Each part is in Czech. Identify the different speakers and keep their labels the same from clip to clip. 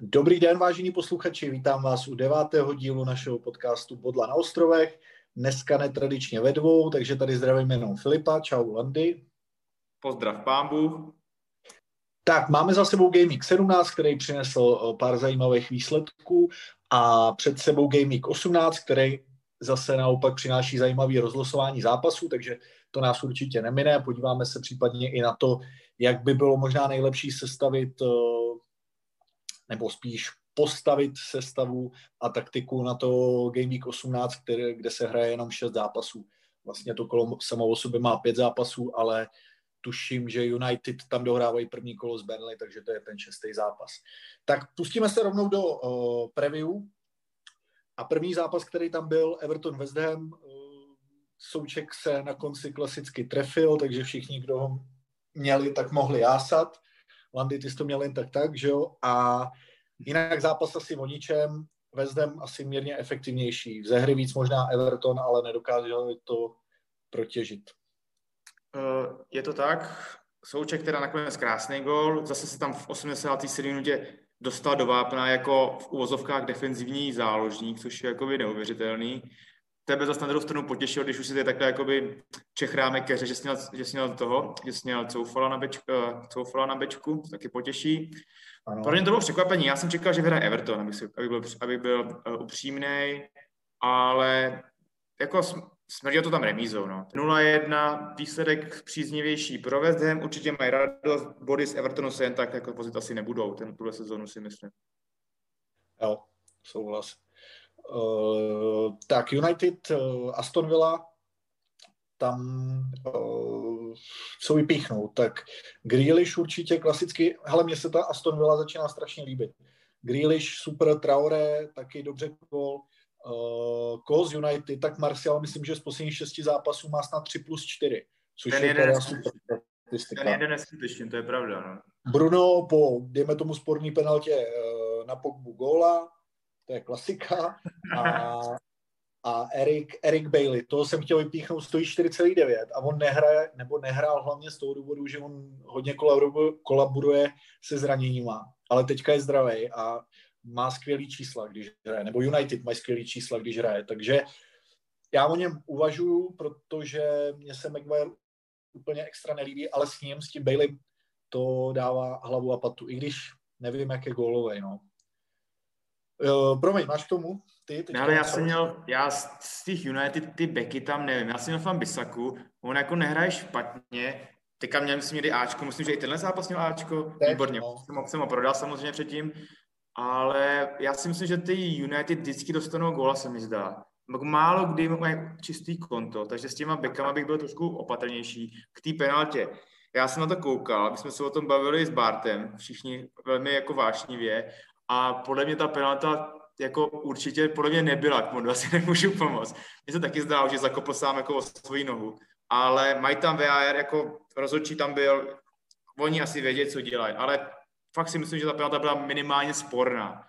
Speaker 1: Dobrý den, vážení posluchači, vítám vás u devátého dílu našeho podcastu Bodla na ostrovech. Dneska netradičně ve dvou, takže tady zdravím jenom Filipa. Čau, Landy.
Speaker 2: Pozdrav, pán
Speaker 1: Tak, máme za sebou Gaming 17, který přinesl eh, pár zajímavých výsledků a před sebou Gaming 18, který zase naopak přináší zajímavý rozlosování zápasů, takže to nás určitě nemine. Podíváme se případně i na to, jak by bylo možná nejlepší sestavit eh, nebo spíš postavit sestavu a taktiku na to Game Week 18, který, kde se hraje jenom 6 zápasů. Vlastně to kolo samo o sobě má 5 zápasů, ale tuším, že United tam dohrávají první kolo z Burnley, takže to je ten šestý zápas. Tak pustíme se rovnou do uh, preview. A první zápas, který tam byl, Everton West Ham, uh, Souček se na konci klasicky trefil, takže všichni, kdo ho měli, tak mohli jásat. Landy, ty jsi to měl jen tak tak, že jo? A jinak zápas asi o ničem, Ham asi mírně efektivnější. V hry víc možná Everton, ale nedokázal to protěžit.
Speaker 2: Uh, je to tak. Souček teda nakonec krásný gol. Zase se tam v 87. minutě dostal do vápna jako v uvozovkách defenzivní záložník, což je jakoby neuvěřitelný tebe zase na druhou stranu potěšil, když už si ty takhle jakoby čechráme keře, že jsi měl, že jsi měl toho, že jsi měl coufala na, bečku, uh, coufala na bečku, taky potěší. Ano. Pro mě to bylo překvapení, já jsem čekal, že vyhraje Everton, aby, si, aby byl, aby byl uh, upřímný, ale jako smrdí to tam remízou. No. 0-1, výsledek příznivější pro West Ham, určitě mají radost, body z Evertonu se jen tak jako pozit asi nebudou, ten tuhle sezónu si myslím.
Speaker 1: Jo, souhlas. Uh, tak United, uh, Aston Villa, tam uh, co vypíchnout, tak Grealish určitě klasicky, hele, mně se ta Aston Villa začíná strašně líbit. Grealish, super, Traore, taky dobře gol. Uh, Kos United, tak Martial, myslím, že z posledních šesti zápasů má snad 3 plus 4, což
Speaker 2: ten je teda super Ten jeden neskutečný, to je pravda. No.
Speaker 1: Bruno po, dejme tomu, sporný penaltě uh, na Pogbu góla, to je klasika. A, a Eric, Eric Bailey, to jsem chtěl vypíchnout, stojí 4,9 a on nehraje, nebo nehrál hlavně z toho důvodu, že on hodně kolaboruje se zraněníma, ale teďka je zdravý a má skvělý čísla, když hraje, nebo United má skvělý čísla, když hraje, takže já o něm uvažuju, protože mě se Maguire úplně extra nelíbí, ale s ním, s tím Bailey, to dává hlavu a patu, i když nevím, jak je gólový, no. Uh, promiň, máš k tomu? Ty,
Speaker 2: ne, ale já jsem měl, já z těch United ty beky tam nevím, já jsem měl fan Bisaku, on jako nehraje špatně, teďka měl myslím někdy Ačko, myslím, že i tenhle zápas měl Ačko, Teď, výborně, no. jsem, ho, jsem ho prodal samozřejmě předtím, ale já si myslím, že ty United vždycky dostanou góla, se mi zdá. Málo kdy mají čistý konto, takže s těma bekama bych byl trošku opatrnější k té penaltě. Já jsem na to koukal, my jsme se o tom bavili s Bartem, všichni velmi jako vášnivě a podle mě ta penalta jako určitě podle mě nebyla, k modu asi nemůžu pomoct. Mně se taky zdálo, že zakopl sám jako o svoji nohu, ale mají tam VAR, jako rozhodčí tam byl, oni asi vědět, co dělají, ale fakt si myslím, že ta penalta byla minimálně sporná.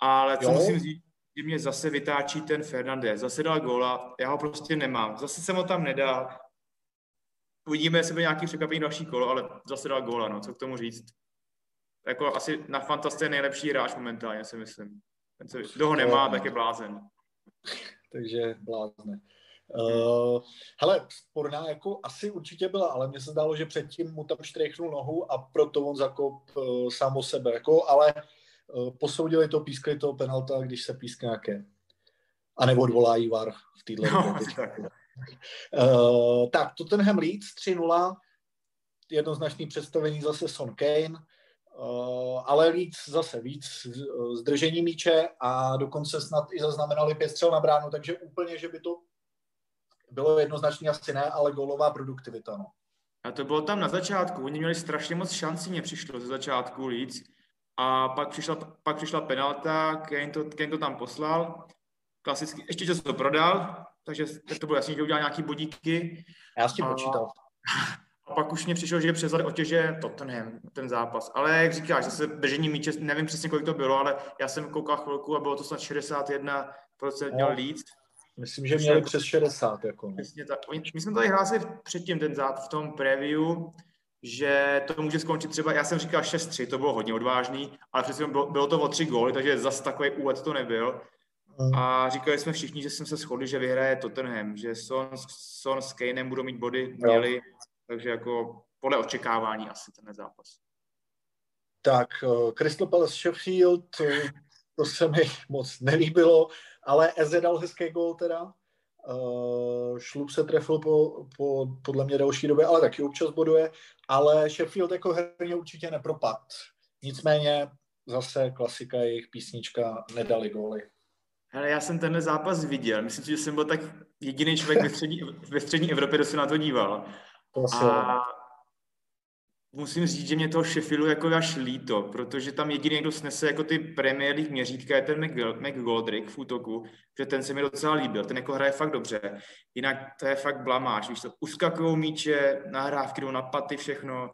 Speaker 2: Ale co jo? musím říct, že mě zase vytáčí ten Fernandez, zase dal góla, já ho prostě nemám, zase jsem ho tam nedal, uvidíme, jestli bude nějaký překvapení další kolo, ale zase dal góla, no, co k tomu říct jako asi na fantastie nejlepší hráč momentálně, si myslím. Ten, co, kdo ho nemá, tak je blázen.
Speaker 1: Takže blázne. Uh, hele, sporná jako asi určitě byla, ale mně se zdálo, že předtím mu tam štrechnul nohu a proto on zakop uh, sám o sebe. Jako, ale uh, posoudili to, pískli to penalta, když se pískne nějaké. A nebo odvolají VAR v této no, tak. Uh, tak, Tottenham Leeds 3-0, jednoznačný představení zase Son Kane, Uh, ale víc zase víc zdržení míče a dokonce snad i zaznamenali pět střel na bránu, takže úplně, že by to bylo jednoznačně asi ne, ale golová produktivita. No.
Speaker 2: A to bylo tam na začátku, oni měli strašně moc šancí, mě přišlo ze začátku Leeds a pak přišla, pak přišla penalta, Kane to, Kane to tam poslal, klasicky, ještě že to prodal, takže to bylo jasně, že udělal nějaký bodíky.
Speaker 1: Já s tím a, počítal.
Speaker 2: Pak už mě přišlo, že převzali otěže Tottenham, ten zápas. Ale jak říkáš, zase držení míče, nevím přesně, kolik to bylo, ale já jsem koukal chvilku a bylo to snad 61% měl no. Leeds.
Speaker 1: Myslím, že měli přes 60. Jako.
Speaker 2: Přesně tak. My jsme tady hráli předtím ten zápas v tom preview že to může skončit třeba, já jsem říkal 6-3, to bylo hodně odvážný, ale přece bylo, bylo to o tři góly, takže zas takový úlet to nebyl. Mm. A říkali jsme všichni, že jsme se shodli, že vyhraje Tottenham, že Son, Son s Kanem budou mít body, měli, takže jako podle očekávání asi ten zápas.
Speaker 1: Tak, uh, Crystal Palace Sheffield, to, to se mi moc nelíbilo, ale Eze dal hezký gól teda. Uh, šlup se trefil po, po, podle mě další době, ale taky občas boduje, ale Sheffield jako herně určitě nepropad. Nicméně zase klasika jejich písnička nedali góly.
Speaker 2: Hele, já jsem tenhle zápas viděl. Myslím si, že jsem byl tak jediný člověk ve střední, ve střední Evropě, kdo se na to díval. To a musím říct, že mě toho Sheffieldu jako až líto, protože tam jediný, kdo snese jako ty Premier League měřítka, je ten McGoldrick v útoku, že ten se mi docela líbil, ten jako hraje fakt dobře. Jinak to je fakt blamáš, víš to, uskakují míče, nahrávky jdou na paty, všechno.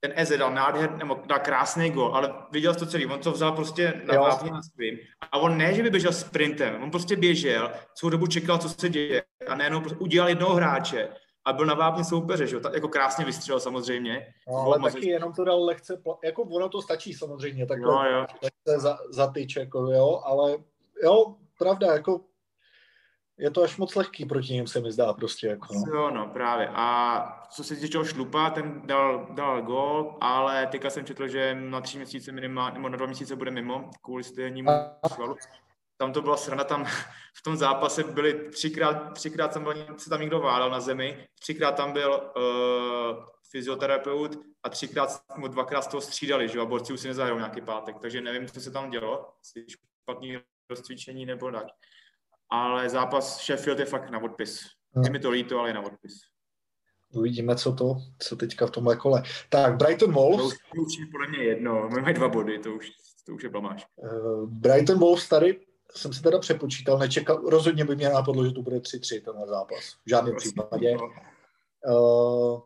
Speaker 2: Ten Eze dal nádher, nebo dal krásný gol, ale viděl jsi to celý, on to vzal prostě na vápně na svým. A on ne, že by běžel sprintem, on prostě běžel, celou dobu čekal, co se děje. A nejenom prostě udělal jednoho hráče a byl na vápně soupeře, že jo, jako krásně vystřelil samozřejmě.
Speaker 1: No, ale taky moc... jenom to dal lehce, jako ono to stačí samozřejmě, tak no, jo. lehce za, za tyč, jako jo, ale jo, pravda, jako je to až moc lehký proti něm, se mi zdá prostě. Jako,
Speaker 2: no. Jo, no, právě. A co se týče toho šlupa, ten dal, dal gol, ale teďka jsem četl, že na tři měsíce minimálně, nebo na dva měsíce bude mimo, kvůli stejnému svalu tam to byla sranda, tam v tom zápase byli třikrát, třikrát tam byl, se tam někdo válel na zemi, třikrát tam byl uh, fyzioterapeut a třikrát, nebo dvakrát z toho střídali, že a borci už si nezahrajou nějaký pátek, takže nevím, co se tam dělo, jestli špatný rozcvičení nebo tak. Ale zápas Sheffield je fakt na odpis. Je mi to líto, ale je na odpis.
Speaker 1: Uvidíme, co to, co teďka v tomhle kole. Tak, Brighton Wolves. To
Speaker 2: už, je podle mě jedno. My mají dva body, to už, to už je blamáš.
Speaker 1: Uh, Brighton Wolves tady jsem se teda přepočítal, nečekal, rozhodně by mě napadlo, že to bude 3-3 ten zápas. V žádném případě. Uh,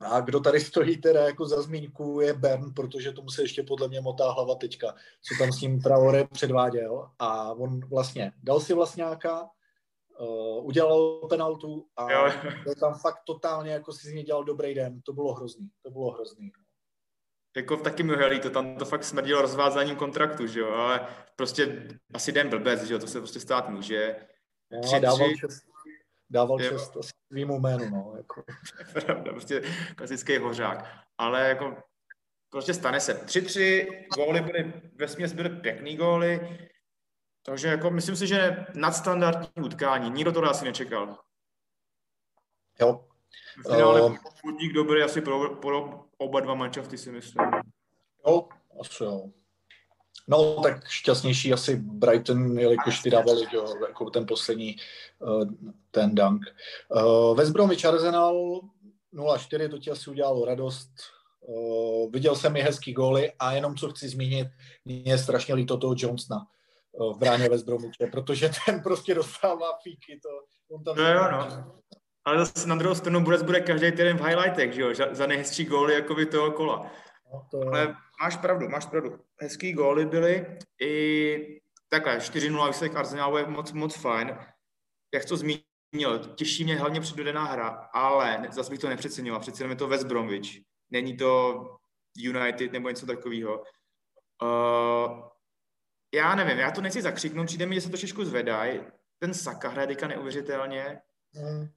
Speaker 1: a kdo tady stojí teda jako za zmínku je Bern, protože tomu se ještě podle mě motá hlava teďka, co tam s ním Traore předváděl a on vlastně dal si vlastňáka, uh, udělal penaltu a byl tam fakt totálně jako si z něj dělal dobrý den. To bylo hrozný, to bylo hrozný
Speaker 2: jako v taky mi to tam to fakt smrdilo rozvázáním kontraktu, že jo, ale prostě asi den blbec, že jo, to se prostě stát může.
Speaker 1: Jo, tři, dával tři, čest, dával jo. čest svýmu jménu, no, jako.
Speaker 2: Pravda, prostě klasický hořák, ale jako prostě stane se. Tři, tři góly byly, ve směs byly pěkný góly, takže jako myslím si, že nadstandardní utkání, nikdo to asi nečekal.
Speaker 1: Jo.
Speaker 2: V finále uh, dobrý asi pro, pro oba dva manšafty si myslím.
Speaker 1: Jo, asi jo. No, tak šťastnější asi Brighton, jelikož ty dávali jo, jako ten poslední uh, ten dunk. Uh, West Bromwich Arsenal 0-4, to ti asi udělalo radost. Uh, viděl jsem i hezký góly a jenom co chci zmínit, mě je strašně líto toho Johnsona uh, v bráně West Bromwiche, protože ten prostě dostává fíky. To, on tam
Speaker 2: no, jo, no. Ale zase na druhou stranu Burec bude každý týden v highlightech, že jo, za nejhezčí góly jako by toho kola. No to... Ale máš pravdu, máš pravdu. Hezký góly byly i takhle, 4-0 výsledek Arsenalu je moc, moc fajn. Jak to zmínil, těší mě hlavně předvedená hra, ale zase bych to nepřecenil. Přece je to West Bromwich. Není to United nebo něco takového. Uh, já nevím, já to nechci zakřiknout, přijde mi, že se to trošičku zvedají. Ten Saka hraje neuvěřitelně. Mm.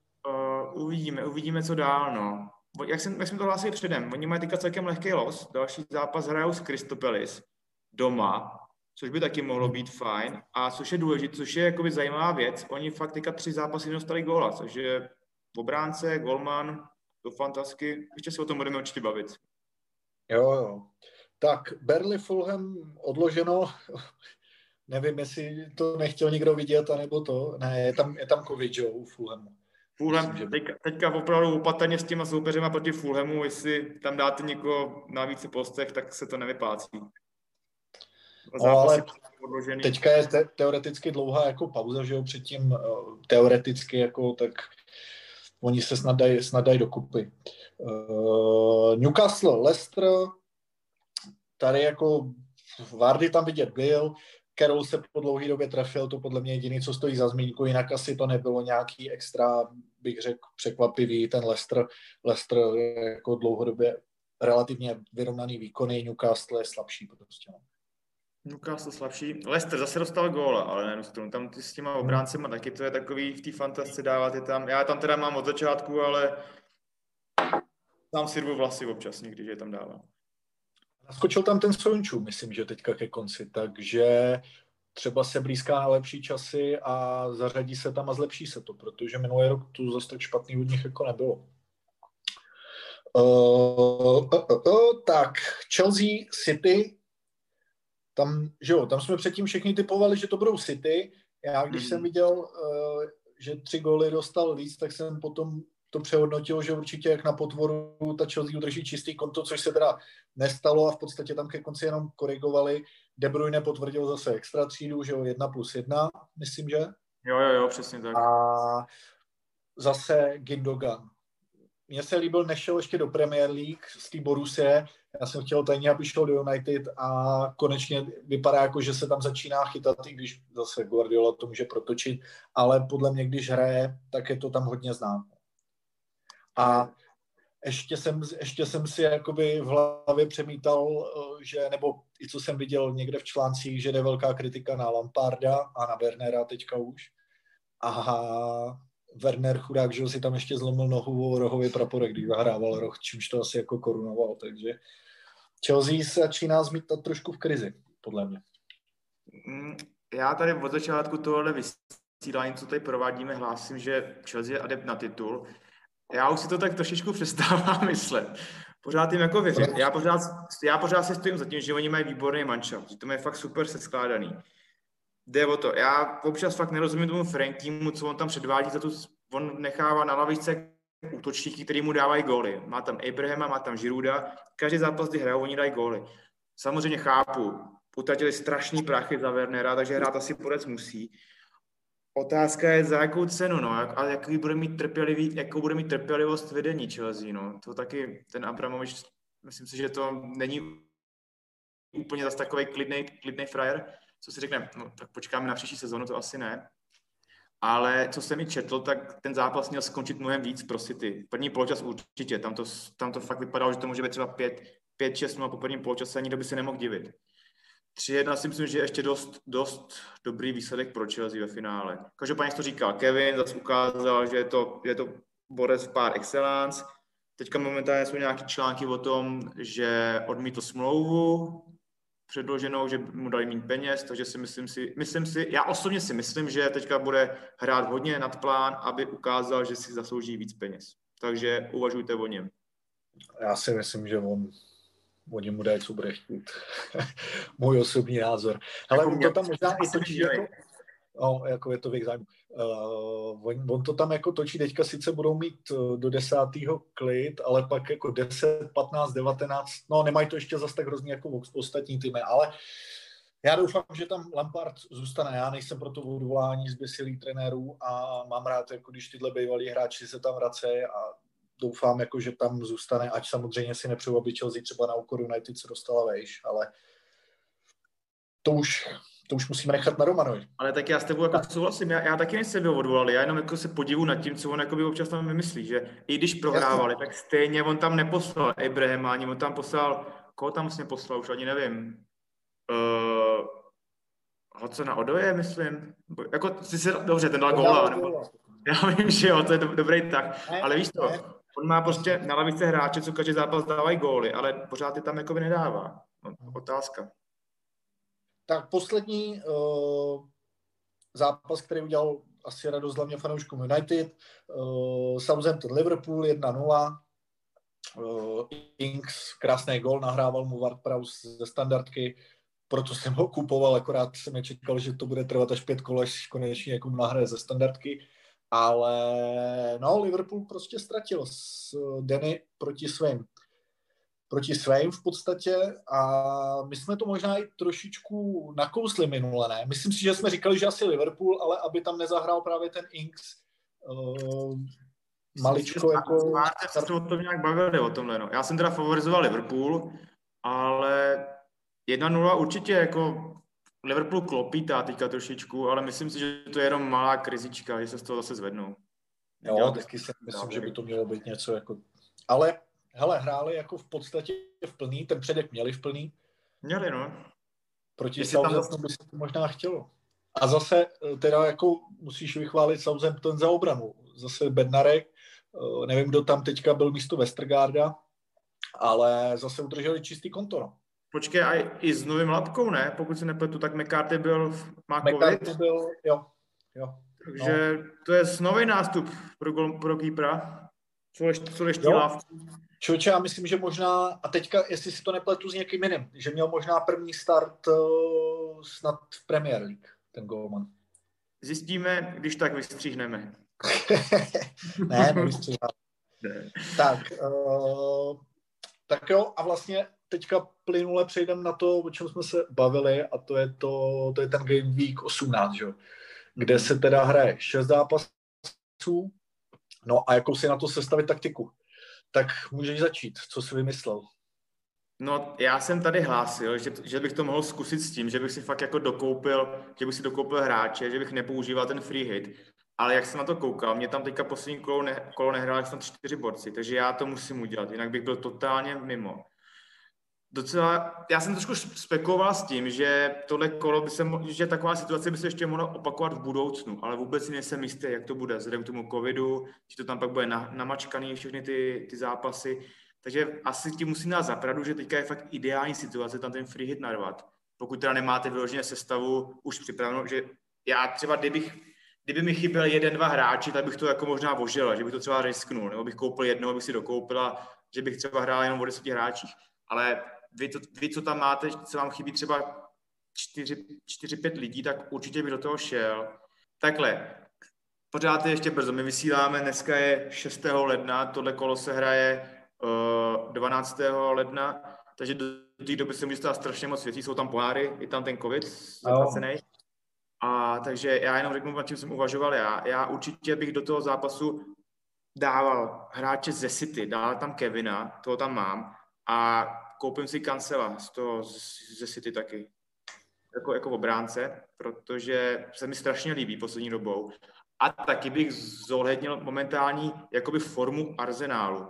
Speaker 2: Uvidíme, uvidíme, co dál, no. Jak, jsem, jak jsme to hlásili předem, oni mají teďka celkem lehký los, další zápas hrajou s Kristopelis doma, což by taky mohlo být fajn. A což je důležité, což je jakoby zajímavá věc, oni fakt teďka tři zápasy dostali góla, což je obránce, golman, to fantasticky. Ještě se o tom budeme určitě bavit.
Speaker 1: Jo, jo. Tak, Berly Fulham odloženo. Nevím, jestli to nechtěl někdo vidět, anebo to. Ne, je tam, je tam covid, jo, u Fulhamu.
Speaker 2: Fulham, že... teďka opravdu opatrně s těma soupeřema proti Fulhamu, jestli tam dáte někoho na více postech, tak se to nevyplácí.
Speaker 1: No, ale teďka je te- teoreticky dlouhá jako pauza, že jo, předtím eh, teoreticky jako tak oni se snad dají, snad dají dokupy. Uh, Newcastle, Leicester, tady jako Vardy tam vidět byl, Carroll se po dlouhé době trefil, to podle mě jediný, co stojí za zmínku, jinak asi to nebylo nějaký extra, bych řekl, překvapivý, ten Leicester, Leicester jako dlouhodobě relativně vyrovnaný výkony, Newcastle je slabší prostě. No.
Speaker 2: Newcastle slabší. Leicester zase dostal góla, ale na stranu. Tam ty s těma obráncema taky to je takový v té fantasci dávat je tam. Já tam teda mám od začátku, ale tam si rvu vlasy občas někdy, že je tam dávám.
Speaker 1: Skočil tam ten Sončů, myslím, že teďka ke konci, takže třeba se blízká na lepší časy a zařadí se tam a zlepší se to, protože minulý rok tu zase tak špatný od nich jako nebylo. Uh, uh, uh, uh, tak, Chelsea City, tam, že jo, tam jsme předtím všichni typovali, že to budou City. Já, když mm. jsem viděl, uh, že tři góly dostal víc, tak jsem potom to přehodnotilo, že určitě jak na potvoru ta Chelsea udrží čistý konto, což se teda nestalo a v podstatě tam ke konci jenom korigovali. De Bruyne potvrdil zase extra třídu, že jo, jedna plus jedna, myslím, že?
Speaker 2: Jo, jo, jo, přesně tak.
Speaker 1: A zase Gindogan. Mně se líbil, nešel ještě do Premier League z té Borusie, já jsem chtěl tajně, aby šel do United a konečně vypadá jako, že se tam začíná chytat, i když zase Guardiola to může protočit, ale podle mě, když hraje, tak je to tam hodně znám. A ještě jsem, ještě jsem si jakoby v hlavě přemítal, eh, že, nebo i co jsem viděl někde v článcích, že jde velká kritika na Lamparda a na Wernera teďka už. A Werner chudák, že si tam ještě zlomil nohu o rohový praporek, když zahrával roh, čímž to asi jako korunoval, takže Chelsea se začíná zmítat trošku v krizi, podle mě.
Speaker 2: Mm, já tady od začátku tohle vysílání, co tady provádíme, hlásím, že Chelsea je adept na titul já už si to tak trošičku přestávám myslet. Pořád jim jako věřím. Já pořád, já pořád si stojím za tím, že oni mají výborný manšaft, že to je fakt super se skládaný. Jde o to. Já občas fakt nerozumím tomu Frankimu, co on tam předvádí, za tu, on nechává na lavičce útočníky, který mu dávají góly. Má tam Abrahama, má tam Žiruda. Každý zápas, kdy hrajou, oni dají góly. Samozřejmě chápu, utratili strašný prachy za Wernera, takže hrát asi podec musí. Otázka je, za jakou cenu, no, a jaký bude mít trpělivý, jakou bude mít trpělivost vedení Chelsea, no. To taky ten Abramovič, myslím si, že to není úplně zase takový klidný, klidný frajer, co si řekne, no tak počkáme na příští sezonu, to asi ne. Ale co jsem mi četl, tak ten zápas měl skončit mnohem víc pro City. První poločas určitě, tam to, tam to fakt vypadalo, že to může být třeba 5-6 a po prvním poločase nikdo by se nemohl divit. 3-1 si myslím, že je ještě dost, dost dobrý výsledek pro Chelsea ve finále. Každopádně to říkal Kevin, zase ukázal, že je to, je to borec pár excellence. Teďka momentálně jsou nějaké články o tom, že odmítl smlouvu předloženou, že mu dali méně peněz, takže si myslím si, myslím si, já osobně si myslím, že teďka bude hrát hodně nad plán, aby ukázal, že si zaslouží víc peněz. Takže uvažujte o něm.
Speaker 1: Já si myslím, že on oni mu dají, co bude chtít. Můj osobní názor. Ale jako on to tam možná i točí jako, no, jako je to věk zájmu. Uh, on, on, to tam jako točí, teďka sice budou mít uh, do desátého klid, ale pak jako 10, 15, 19, no nemají to ještě zase tak hrozně jako ostatní týmy, ale já doufám, že tam Lampard zůstane. Já nejsem pro to odvolání zběsilých trenérů a mám rád, jako když tyhle bývalí hráči se tam vracejí a doufám, jako, že tam zůstane, ať samozřejmě si nepřeju, aby Chelsea třeba na úkor United se dostala vejš, ale to už, to už musíme nechat na Romanovi.
Speaker 2: Ale tak já s tebou jako souhlasím, já, já taky nejsem byl odvolali, já jenom jako se podivu nad tím, co on jako by občas tam vymyslí, že i když prohrávali, tak stejně on tam neposlal Abraham, ani on tam poslal, koho tam vlastně poslal, už ani nevím. Uh, na Odoje, myslím. Jako, si se, dobře, ten dal góla. Já vím, že jo, to je do, dobrý tak. Ale víš to, on má prostě na lavice hráče, co každý zápas dávají góly, ale pořád je tam jako by nedává. No, otázka.
Speaker 1: Tak poslední uh, zápas, který udělal asi radost hlavně fanouškům United, uh, Southampton Liverpool 1-0, uh, Inks, krásný gol, nahrával mu Ward Prowse ze standardky, proto jsem ho kupoval, akorát jsem nečekal, že to bude trvat až pět kol, až konečně jako nahraje ze standardky ale no, Liverpool prostě ztratil s Denny proti svým proti svým v podstatě a my jsme to možná i trošičku nakousli minule, ne? Myslím si, že jsme říkali, že asi Liverpool, ale aby tam nezahrál právě ten Inks uh, maličko jako...
Speaker 2: Máte se o tom nějak bavili o tomhle, no. Já jsem teda favorizoval Liverpool, ale 1-0 určitě jako Liverpool klopítá teďka trošičku, ale myslím si, že to je jenom malá krizička, že se z toho zase zvednou.
Speaker 1: Jo, taky si myslím, že by to mělo být něco jako... Ale, hele, hráli jako v podstatě v plný, ten předek měli v plný.
Speaker 2: Měli, no.
Speaker 1: Proti Southamptonu by se to možná chtělo. A zase eh, teda jako musíš vychválit Southampton za obranu. Zase Bednarek, eh, nevím, kdo tam teďka byl místo Westergaarda, ale zase udrželi čistý konto.
Speaker 2: Počkej, a i s novým lapkou, ne? Pokud se nepletu, tak McCarthy byl, má
Speaker 1: McCarthy byl, jo, jo.
Speaker 2: Takže no. to je nový nástup pro, gol, pro Kýpra. Co ještě, co ještě lávku.
Speaker 1: Čoče, já myslím, že možná, a teďka, jestli si to nepletu s někým jiným, že měl možná první start uh, snad v Premier League, ten golman.
Speaker 2: Zjistíme, když tak vystříhneme.
Speaker 1: ne, nevystříháme. tak, uh, tak jo, a vlastně teďka plynule přejdeme na to, o čem jsme se bavili, a to je, to, to je ten Game Week 18, že? kde se teda hraje 6 zápasů, no a jakou si na to sestavit taktiku. Tak můžeš začít, co jsi vymyslel?
Speaker 2: No, já jsem tady hlásil, že, že bych to mohl zkusit s tím, že bych si fakt jako dokoupil, že bych si dokoupil hráče, že bych nepoužíval ten free hit, ale jak jsem na to koukal, mě tam teďka poslední kolo, ne, kolo nehráli snad čtyři borci, takže já to musím udělat, jinak bych byl totálně mimo docela, já jsem trošku spekuloval s tím, že tohle kolo by se, že taková situace by se ještě mohla opakovat v budoucnu, ale vůbec si nejsem jistý, jak to bude, vzhledem k tomu covidu, že to tam pak bude na, namačkaný všechny ty, ty zápasy, takže asi ti musím dát zapravdu, že teďka je fakt ideální situace tam ten free hit narvat. Pokud teda nemáte vyloženě sestavu už připravenou, že já třeba, kdybych, kdyby mi chyběl jeden, dva hráči, tak bych to jako možná vožil, že bych to třeba risknul, nebo bych koupil jednoho, abych si dokoupila, že bych třeba hrál jenom o deseti hráčích. Ale vy, to, vy, co tam máte, co vám chybí třeba 4-5 lidí, tak určitě bych do toho šel. Takhle, pořád je ještě brzo. My vysíláme, dneska je 6. ledna, tohle kolo se hraje uh, eh, 12. ledna, takže do té doby se může stát strašně moc věcí, jsou tam poháry, je tam ten covid zaplacený. A takže já jenom řeknu, na čím jsem uvažoval já. Já určitě bych do toho zápasu dával hráče ze City, dál tam Kevina, toho tam mám, a koupím si Cancela z toho, ze City taky. Jako, jako obránce, protože se mi strašně líbí poslední dobou. A taky bych zohlednil momentální jakoby formu Arsenálu,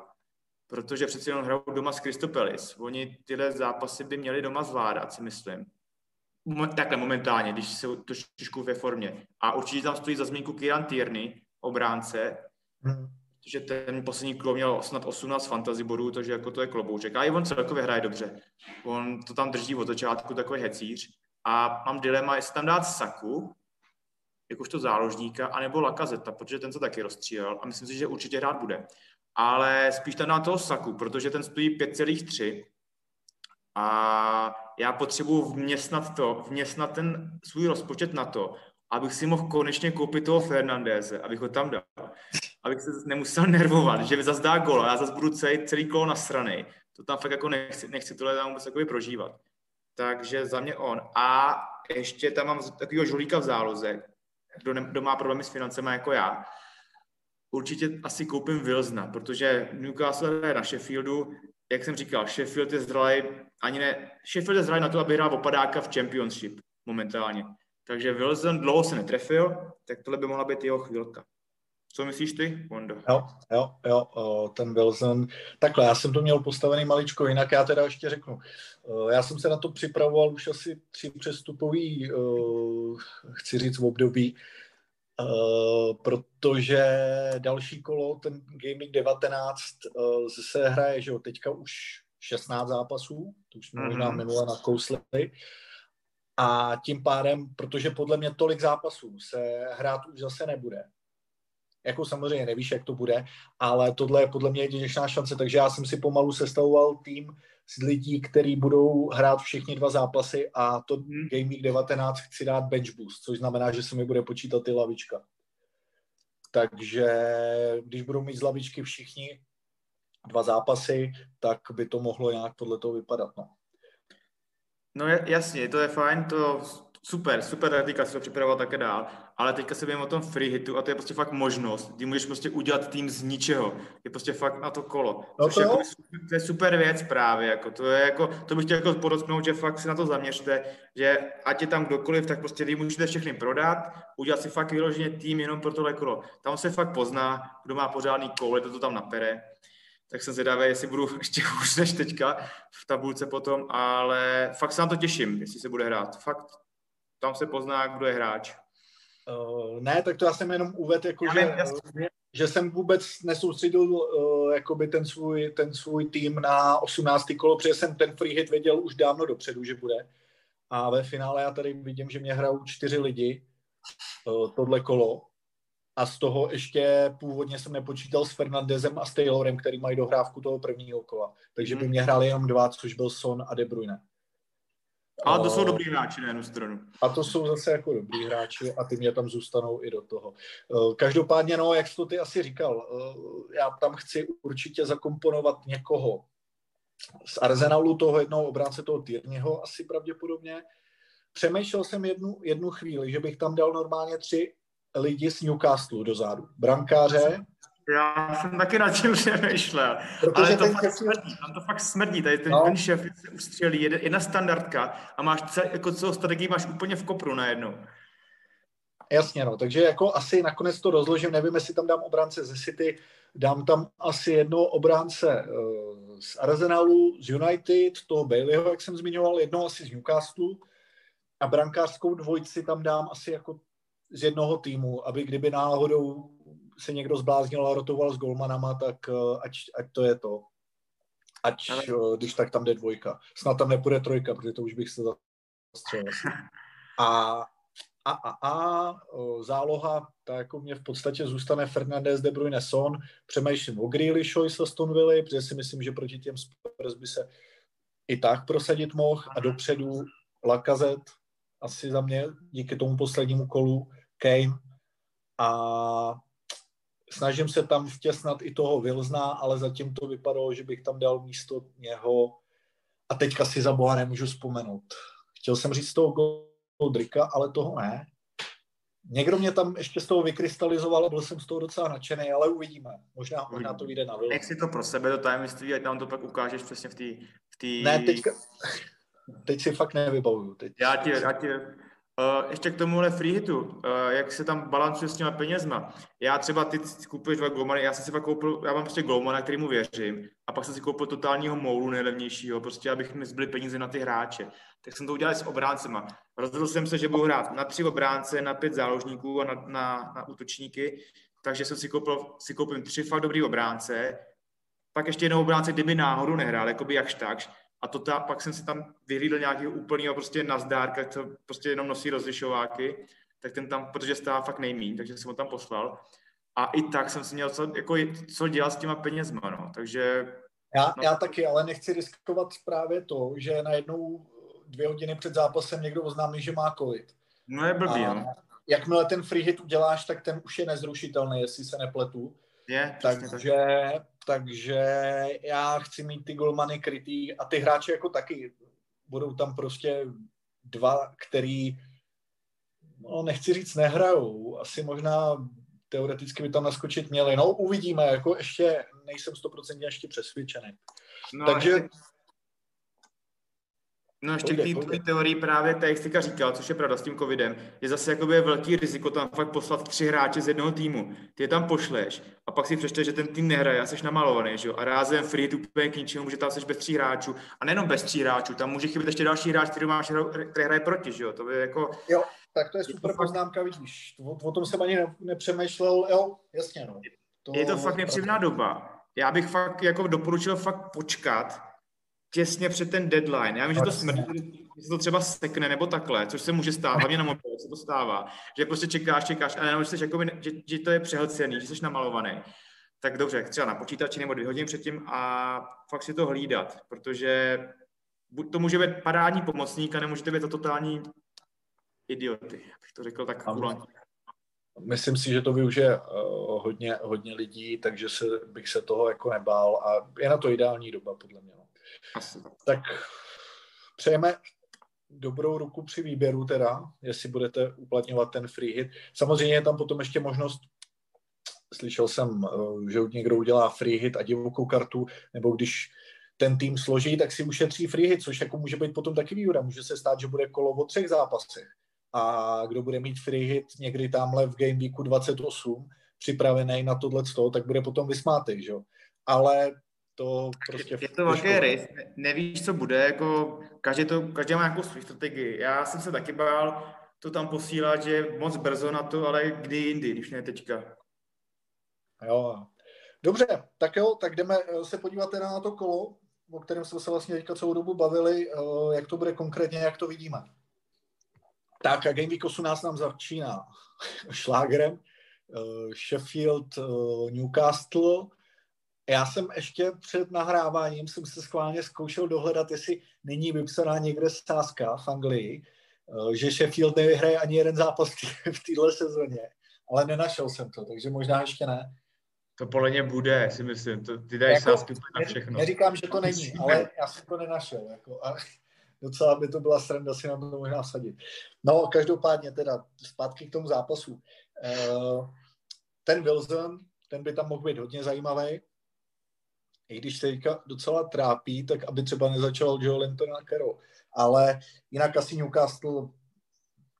Speaker 2: protože přeci jenom hrajou doma s Kristopelis. Oni tyhle zápasy by měli doma zvládat, si myslím. Takhle momentálně, když jsou trošičku ve formě. A určitě tam stojí za zmínku Kieran Tierney, obránce, hmm že ten poslední kolo měl snad 18 fantasy bodů, takže jako to je klobouček. A i on celkově hraje dobře. On to tam drží od začátku takový hecíř. A mám dilema, jestli tam dát Saku, jakožto záložníka, anebo Lakazeta, protože ten se taky rozstřílel a myslím si, že určitě hrát bude. Ale spíš tam na toho Saku, protože ten stojí 5,3 a já potřebuji vměstnat to, vměstnat ten svůj rozpočet na to, abych si mohl konečně koupit toho Fernandéze, abych ho tam dal abych se nemusel nervovat, že zase dá gol a já zase budu celý, celý kolo na strany. To tam fakt jako nechci, nechci tohle tam vůbec prožívat. Takže za mě on. A ještě tam mám takového žolíka v záloze, kdo, ne, kdo má problémy s financemi jako já. Určitě asi koupím Wilsona, protože Newcastle je na Sheffieldu. Jak jsem říkal, Sheffield je zralý, ani ne, Sheffield je zralý na to, aby hrál opadáka v Championship momentálně. Takže Wilson dlouho se netrefil, tak tohle by mohla být jeho chvílka. Co myslíš ty, Mondo?
Speaker 1: Jo, jo, jo, ten Wilson. Takhle, já jsem to měl postavený maličko jinak, já teda ještě řeknu. Já jsem se na to připravoval už asi tři přestupový, chci říct, v období, protože další kolo, ten Gaming 19, se hraje, že jo, teďka už 16 zápasů, to už jsme mm-hmm. možná minule nakousli, a tím pádem, protože podle mě tolik zápasů se hrát už zase nebude, jako samozřejmě nevíš, jak to bude, ale tohle je podle mě jedinečná šance, takže já jsem si pomalu sestavoval tým z lidí, kteří budou hrát všichni dva zápasy a to hmm. Game Week 19 chci dát bench boost, což znamená, že se mi bude počítat ty lavička. Takže když budou mít z lavičky všichni dva zápasy, tak by to mohlo nějak podle toho vypadat. No.
Speaker 2: No jasně, to je fajn, to super, super taktika, si to připravoval také dál, ale teďka se bavím o tom free hitu a to je prostě fakt možnost, kdy můžeš prostě udělat tým z ničeho, je prostě fakt na to kolo, no což to, jako, to je super věc právě, jako to je jako, to bych chtěl jako podotknout, že fakt si na to zaměřte, že ať je tam kdokoliv, tak prostě vy můžete všechny prodat, udělat si fakt vyloženě tým jenom pro tohle kolo, tam se fakt pozná, kdo má pořádný koule, to to tam napere, tak jsem zvědavý, jestli budu ještě hůř než teďka v tabulce potom, ale fakt se na to těším, jestli se bude hrát. Fakt tam se pozná, kdo je hráč.
Speaker 1: Uh, ne, tak to já jsem jenom uvedl, jako, že, že jsem vůbec nesoustředil uh, jakoby ten svůj, ten svůj tým na 18. kolo, protože jsem ten free hit věděl už dávno dopředu, že bude. A ve finále já tady vidím, že mě hrajou čtyři lidi uh, tohle kolo. A z toho ještě původně jsem nepočítal s Fernandezem a s Taylorem, který mají dohrávku toho prvního kola. Takže by mhm. mě hráli jenom dva, což byl Son a De Bruyne.
Speaker 2: Ale to jsou dobrý hráči na jednu stranu.
Speaker 1: A to jsou zase jako dobrý hráči a ty mě tam zůstanou i do toho. Eh, každopádně, no, jak jsi to ty asi říkal, eh, já tam chci určitě zakomponovat někoho z Arsenalu, toho jednoho obránce, toho Tyrního asi pravděpodobně. Přemýšlel jsem jednu, jednu chvíli, že bych tam dal normálně tři lidi z Newcastle dozadu. Brankáře,
Speaker 2: já jsem taky nad tím přemýšlel. Protože ale to fakt šef... smrdí, tam to fakt smrdí. Tady ten, no. ten šéf se ustřelí, jedna standardka a máš celý, jako celou strategii máš úplně v kopru najednou.
Speaker 1: Jasně, no, takže jako asi nakonec to rozložím, nevím, jestli tam dám obránce ze City, dám tam asi jedno obránce uh, z Arsenalu, z United, toho Baileyho, jak jsem zmiňoval, jedno asi z Newcastle a brankářskou dvojici tam dám asi jako z jednoho týmu, aby kdyby náhodou se někdo zbláznil a rotoval s golmanama, tak eh, ať, ať to je to. Ať, Ale... Eh, když tak tam jde dvojka. Snad tam nepůjde trojka, protože to už bych se zastřelil. A, a, a, a záloha, tak jako mě v podstatě zůstane Fernandez, De Bruyne, Son. Přemýšlím o Grealishovi se Aston Villa, protože si myslím, že proti těm Spurs by se i tak prosadit mohl. A dopředu Lacazette, asi za mě díky tomu poslednímu kolu, Kane a snažím se tam vtěsnat i toho Vilzna, ale zatím to vypadalo, že bych tam dal místo něho a teďka si za boha nemůžu vzpomenout. Chtěl jsem říct toho Goldrika, ale toho ne. Někdo mě tam ještě z toho vykrystalizoval a byl jsem z toho docela nadšený, ale uvidíme. Možná, možná to vyjde na Vilz.
Speaker 2: Nech si to pro sebe do tajemství, ať nám to pak ukážeš přesně v té... V tý...
Speaker 1: Ne, teďka, teď si fakt nevybavuju. Teď.
Speaker 2: Já ti, já ti Uh, ještě k tomuhle free hitu, uh, jak se tam balancuje s těma penězma. Já třeba, ty kupuješ dva golmany, já jsem si pak koupil, já mám prostě golmana, kterýmu věřím, a pak jsem si koupil totálního moulu nejlevnějšího, prostě abych mi zbyly peníze na ty hráče. Tak jsem to udělal s obráncema. Rozhodl jsem se, že budu hrát na tři obránce, na pět záložníků a na, na, na útočníky, takže jsem si koupil, si koupím tři fakt dobrý obránce, pak ještě jednou obránce, kdyby náhodou nehrál, jakoby jakž takž, a to ta, pak jsem si tam vyhlídl nějakého úplného prostě nazdárka, co prostě jenom nosí rozlišováky, tak ten tam, protože stává fakt nejmín, takže jsem ho tam poslal. A i tak jsem si měl co, jako, co dělat s těma penězma, no. Takže...
Speaker 1: Já, no, já taky, ale nechci riskovat právě to, že najednou dvě hodiny před zápasem někdo oznámí, že má covid.
Speaker 2: No je blbý, a no.
Speaker 1: Jakmile ten free hit uděláš, tak ten už je nezrušitelný, jestli se nepletu.
Speaker 2: Je,
Speaker 1: takže, tak. Takže já chci mít ty golmany krytý a ty hráči jako taky. Budou tam prostě dva, který no, nechci říct nehrajou, asi možná teoreticky by tam naskočit měli. No uvidíme, jako ještě nejsem stoprocentně ještě přesvědčený. No, Takže
Speaker 2: No ještě k té teorii právě, jak jste říkal, což je pravda s tím covidem, je zase jakoby velký riziko tam fakt poslat tři hráče z jednoho týmu. Ty je tam pošleš a pak si přečteš, že ten tým nehraje a jsi namalovaný, že jo? A rázem free to úplně k ničemu, může tam jsi bez tří hráčů. A nejenom bez tří hráčů, tam může chybět ještě další hráč, který máš, který hraje proti, že jo? To by jako...
Speaker 1: Jo, tak to je super poznámka, vidíš. O, o, tom jsem ani nepřemýšlel, jo, jasně, no.
Speaker 2: To... Je to fakt nepříjemná doba. Já bych fakt jako doporučil fakt počkat, těsně před ten deadline. Já vím, že to smrdí, že se to třeba stekne nebo takhle, což se může stát, hlavně na mobilu se to stává, že prostě čekáš, čekáš, a jenom, že, jsi jakoby, že, že, to je přehlcený, že jsi namalovaný. Tak dobře, třeba na počítači nebo dvě hodiny předtím a fakt si to hlídat, protože to může být parádní pomocník a nemůžete být to totální idioty, abych to řekl tak kulantně.
Speaker 1: Myslím si, že to využije uh, hodně, hodně lidí, takže se, bych se toho jako nebál a je na to ideální doba, podle mě.
Speaker 2: Asi.
Speaker 1: Tak přejeme dobrou ruku při výběru teda, jestli budete uplatňovat ten free hit. Samozřejmě je tam potom ještě možnost, slyšel jsem, eh, že někdo udělá free hit a divokou kartu, nebo když ten tým složí, tak si ušetří free hit, což jako může být potom taky výhoda. Může se stát, že bude kolo o třech zápasech a kdo bude mít free hit někdy tamhle v Game Weeku 28 připravený na tohle tak bude potom vysmátý, že jo. Ale to prostě...
Speaker 2: Je to velký rys, nevíš, co bude, jako každý, to, každý má nějakou svou strategii. Já jsem se taky bál to tam posílat, že moc brzo na to, ale kdy jindy, když ne teďka.
Speaker 1: Jo, dobře, tak jo, tak jdeme eh, se podívat teda na to kolo, o kterém jsme se vlastně teďka celou dobu bavili, eh, jak to bude konkrétně, jak to vidíme. Tak a Game Week 18 nám začíná šlágerem. Uh, Sheffield, Newcastle. Já jsem ještě před nahráváním jsem se schválně zkoušel dohledat, jestli není vypsaná někde sázka v Anglii, uh, že Sheffield nevyhraje ani jeden zápas v téhle sezóně, ale nenašel jsem to, takže možná ještě ne.
Speaker 2: To podle mě bude, si myslím. To, ty dáš jako, sázky na všechno.
Speaker 1: Neříkám, že to není, ale já jsem to nenašel. Jako, a docela by to byla sranda si na to možná sadit. No, každopádně teda zpátky k tomu zápasu. Uh, ten Wilson, ten by tam mohl být hodně zajímavý. I když teďka docela trápí, tak aby třeba nezačal Joe Linton a Carroll. Ale jinak asi Newcastle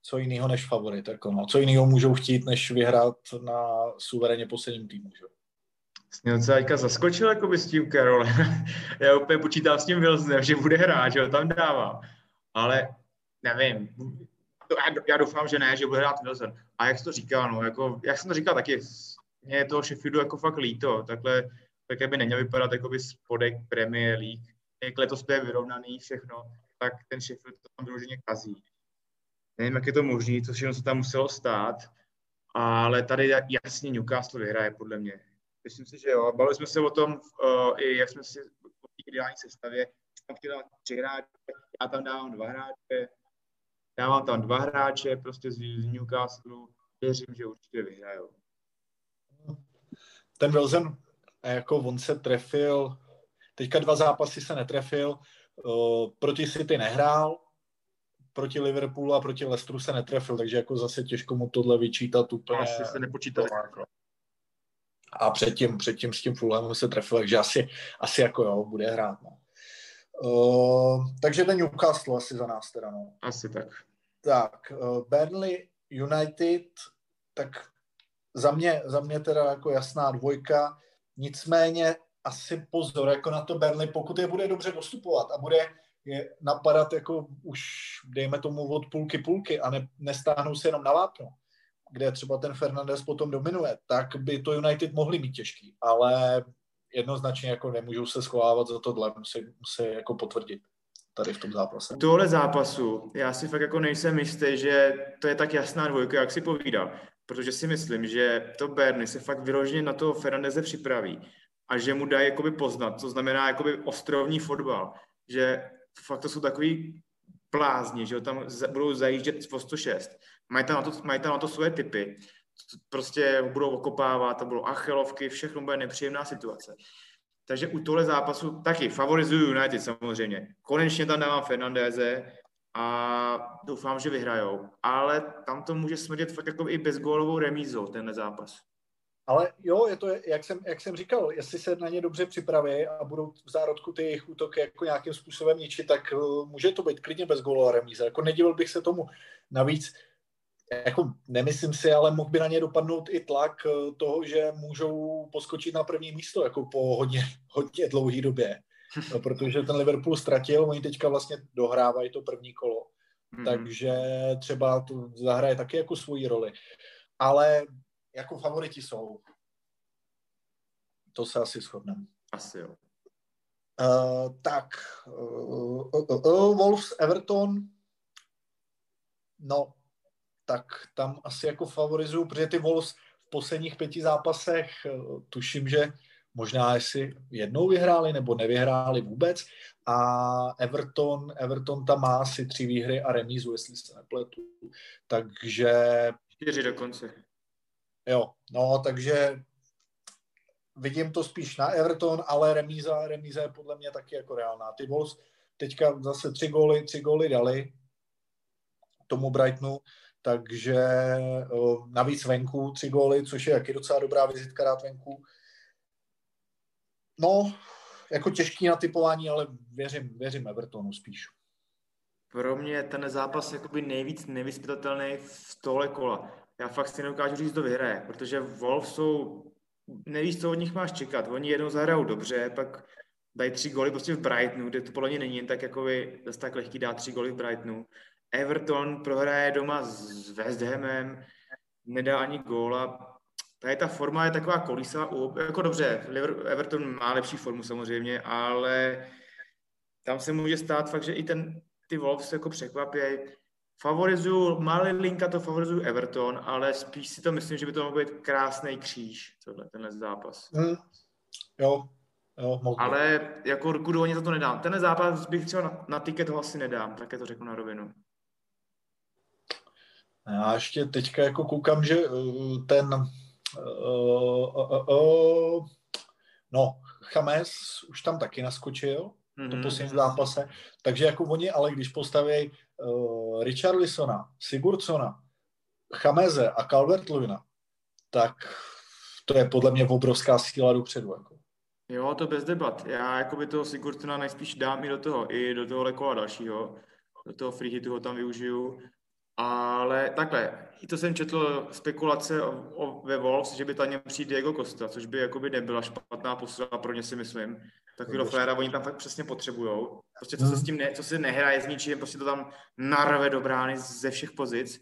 Speaker 1: co jiného než favorit. Jako no. Co jiného můžou chtít, než vyhrát na suverénně posledním týmu. Že?
Speaker 2: Mě docela teďka zaskočil jako by s tím Carolem. Já úplně počítám s tím Wilsonem, že bude hrát, že ho tam dává. Ale nevím. Já doufám, že ne, že bude hrát Wilson. A jak jsi to říkal, no, jako, jak jsem to říkal taky, mě je toho Sheffieldu jako fakt líto. Takhle, takhle by neměl vypadat jako by spodek Premier League. Jak letos to je vyrovnaný všechno, tak ten Sheffield to tam vyloženě kazí. Nevím, jak je to možné, co všechno se tam muselo stát, ale tady jasně Newcastle vyhraje podle mě Myslím si, že jo. Bavili jsme se o tom, uh, i jak jsme si o té ideální sestavě, tam chtěl tři hráče, já tam dávám dva hráče, dávám tam dva hráče prostě z, z Newcastle, věřím, že určitě vyhrajou.
Speaker 1: Ten Wilson, jako on se trefil, teďka dva zápasy se netrefil, uh, proti City nehrál, proti Liverpoolu a proti Leicesteru se netrefil, takže jako zase těžko mu tohle vyčítat úplně.
Speaker 2: Asi se nepočítali. Jako
Speaker 1: a předtím, předtím s tím Fulhamem se trefil, takže asi, asi jako jo, bude hrát. No. Uh, takže ten Newcastle asi za nás teda, no.
Speaker 2: Asi tak.
Speaker 1: Tak, uh, Burnley United, tak za mě, za mě teda jako jasná dvojka, nicméně asi pozor jako na to Burnley, pokud je bude dobře dostupovat a bude je napadat jako už, dejme tomu, od půlky půlky a ne, nestáhnou se jenom na vápno, kde třeba ten Fernandez potom dominuje, tak by to United mohli mít těžký, ale jednoznačně jako nemůžou se schovávat za tohle, musí, musí jako potvrdit tady v tom zápase.
Speaker 2: Tohle zápasu, já si fakt jako nejsem jistý, že to je tak jasná dvojka, jak si povídal, protože si myslím, že to Berny se fakt vyloženě na toho Fernandeze připraví a že mu dají jakoby poznat, to znamená jakoby ostrovní fotbal, že fakt to jsou takový blázni, že tam budou zajíždět po 106 mají tam na to, mají tam na to svoje typy, prostě budou okopávat, to budou achelovky, všechno bude nepříjemná situace. Takže u tohle zápasu taky favorizuju United samozřejmě. Konečně tam dávám Fernandéze a doufám, že vyhrajou. Ale tam to může smrdět fakt jako i bezgólovou remízou, tenhle zápas.
Speaker 1: Ale jo, je to, jak jsem, jak jsem říkal, jestli se na ně dobře připraví a budou v zárodku ty jejich útoky jako nějakým způsobem ničit, tak uh, může to být klidně bezgólová remíza. Jako nedivil bych se tomu. Navíc jako nemyslím si, ale mohl by na ně dopadnout i tlak eh, toho, že můžou poskočit na první místo jako po hodně, hodně dlouhé době. No, protože ten Liverpool ztratil, oni teďka vlastně dohrávají to první kolo. Mm-hmm. Takže třeba to zahraje taky jako svoji roli. Ale jako favoriti jsou. To se asi shodneme.
Speaker 2: Asi jo.
Speaker 1: Uh, tak, uh, uh, uh, Wolves, Everton, no, tak tam asi jako favorizuju, protože ty Wolves v posledních pěti zápasech eh, tuším, že možná jestli jednou vyhráli nebo nevyhráli vůbec a Everton, Everton tam má asi tři výhry a remízu, jestli se nepletu. Takže...
Speaker 2: Čtyři dokonce.
Speaker 1: Jo, no, takže vidím to spíš na Everton, ale remíza, remíza je podle mě taky jako reálná. Ty Wolves teďka zase tři góly, tři góly dali, tomu Brightonu, takže navíc venku tři góly, což je taky docela dobrá vizitka rád venku. No, jako těžký na typování, ale věřím, věřím Evertonu spíš.
Speaker 2: Pro mě ten zápas jakoby nejvíc nevyspytatelný v tohle kola. Já fakt si neukážu říct, kdo vyhraje, protože Wolf jsou, nevíš, co od nich máš čekat. Oni jednou zahrajou dobře, pak dají tři góly prostě v Brightonu, kde to podle mě není jen tak jako zase tak lehký dát tři góly v Brightonu. Everton prohraje doma s West Hamem, nedá ani góla. Tady ta forma je taková kolísa, jako dobře, Everton má lepší formu samozřejmě, ale tam se může stát fakt, že i ten, ty Wolves jako překvapí. Favorizuju, malý linka to favorizuju Everton, ale spíš si to myslím, že by to mohl být krásný kříž, tohle, tenhle zápas.
Speaker 1: Mm. Jo, jo,
Speaker 2: mohl Ale jako ruku do za to nedám. Ten zápas bych třeba na, na tiket ho asi nedám, také to řeknu na rovinu.
Speaker 1: Já ještě teďka jako koukám, že uh, ten uh, uh, uh, no, Chames už tam taky naskočil, mm-hmm. to mhm. poslední zápase, takže jako oni, ale když postaví uh, Richarlisona, Sigurdsona, Chameze a calvert tak to je podle mě obrovská síla dopředu. Jako.
Speaker 2: Jo, to bez debat. Já jako by toho Sigurdsona nejspíš dám i do toho, i do toho kola dalšího. Do toho free hitu ho tam využiju. Ale takhle, i to jsem četl spekulace o, o, ve Wolves, že by tam měl přijít Diego Costa, což by jakoby nebyla špatná posila pro ně si myslím. Takovýhle fléra oni tam fakt přesně potřebujou. Prostě co se s tím ne, co se nehraje s ničím, prostě to tam narve do brány ze všech pozic.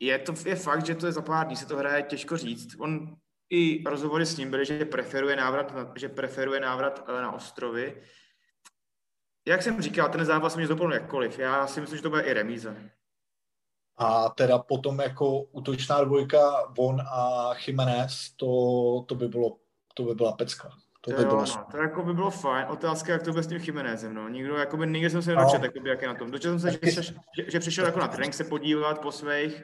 Speaker 2: Je to je fakt, že to je za pár dní se to hraje těžko říct. On i rozhovory s ním byly, že preferuje návrat, že preferuje návrat eh, na ostrovy. Jak jsem říkal, ten zápas mě doplnil jakkoliv. Já si myslím, že to bude i remíza.
Speaker 1: A teda potom jako útočná dvojka Von a Jiménez, to, to, by bylo, to by byla pecka. To, by
Speaker 2: jo, bylo... no, to jako by bylo fajn. Otázka, jak to bude s tím Jiménezem, no. Nikdo, jakoby, nikdy jsem se nedočet, no. jakoby, jak je na tom. Dočetl jsem se, že, že, že, přišel jako na trénink se podívat po svých,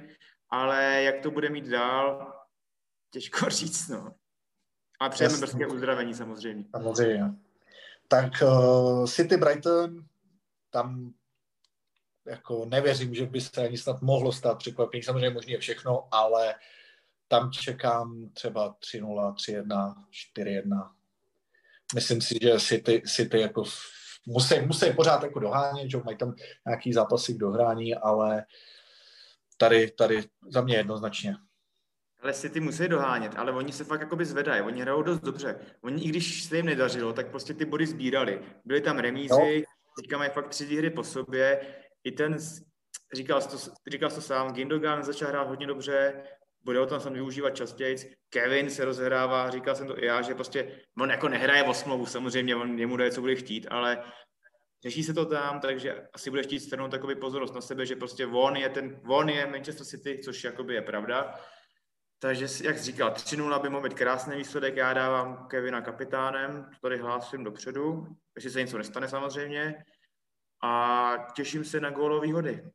Speaker 2: ale jak to bude mít dál, těžko říct, no. A přejeme brzké uzdravení samozřejmě.
Speaker 1: Samozřejmě. Tak uh, City Brighton, tam jako nevěřím, že by se ani snad mohlo stát překvapení. Samozřejmě možný je všechno, ale tam čekám třeba 3-0, 3-1, 4-1. Myslím si, že City, City jako musí, musí pořád jako dohánět, že mají tam nějaký zápasy k dohrání, ale tady, tady za mě jednoznačně.
Speaker 2: Ale City musí dohánět, ale oni se fakt jakoby zvedají, oni hrajou dost dobře. Oni, i když se jim nedařilo, tak prostě ty body sbírali. Byly tam remízy, no. teďka mají fakt tři hry po sobě. I ten, říkal jsi to, říkal jsi to sám, Gindogan začal hrát hodně dobře, bude o tom sam využívat častěji. Kevin se rozhrává, říkal jsem to i já, že prostě on jako nehraje v osmovu, samozřejmě, on jemu daje, co bude chtít, ale řeší se to tam, takže asi bude chtít strnout takový pozornost na sebe, že prostě on je ten, on je Manchester City, což jakoby je pravda, takže, jak jsi říkal, 3-0 by mohl být krásný výsledek. Já dávám Kevina kapitánem, to tady hlásím dopředu, jestli se něco nestane samozřejmě. A těším se na gólové hody.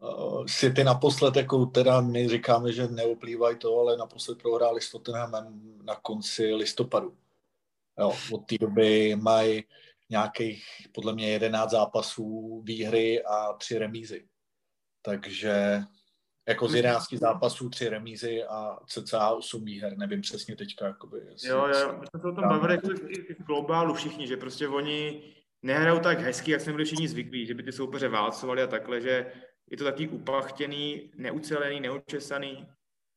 Speaker 1: Uh, City naposled, jako teda my říkáme, že neuplývají to, ale naposled prohráli s Tottenhamem na konci listopadu. Jo, od té doby mají nějakých podle mě 11 zápasů výhry a tři remízy. Takže jako z 11 zápasů, tři remízy a cca 8 výher, nevím přesně teďka. Jakoby,
Speaker 2: jo, jo, my jsme se o tom bavili jako v globálu všichni, že prostě oni nehrajou tak hezky, jak jsme byli všichni zvyklí, že by ty soupeře válcovali a takhle, že je to taky upachtěný, neucelený, neučesaný,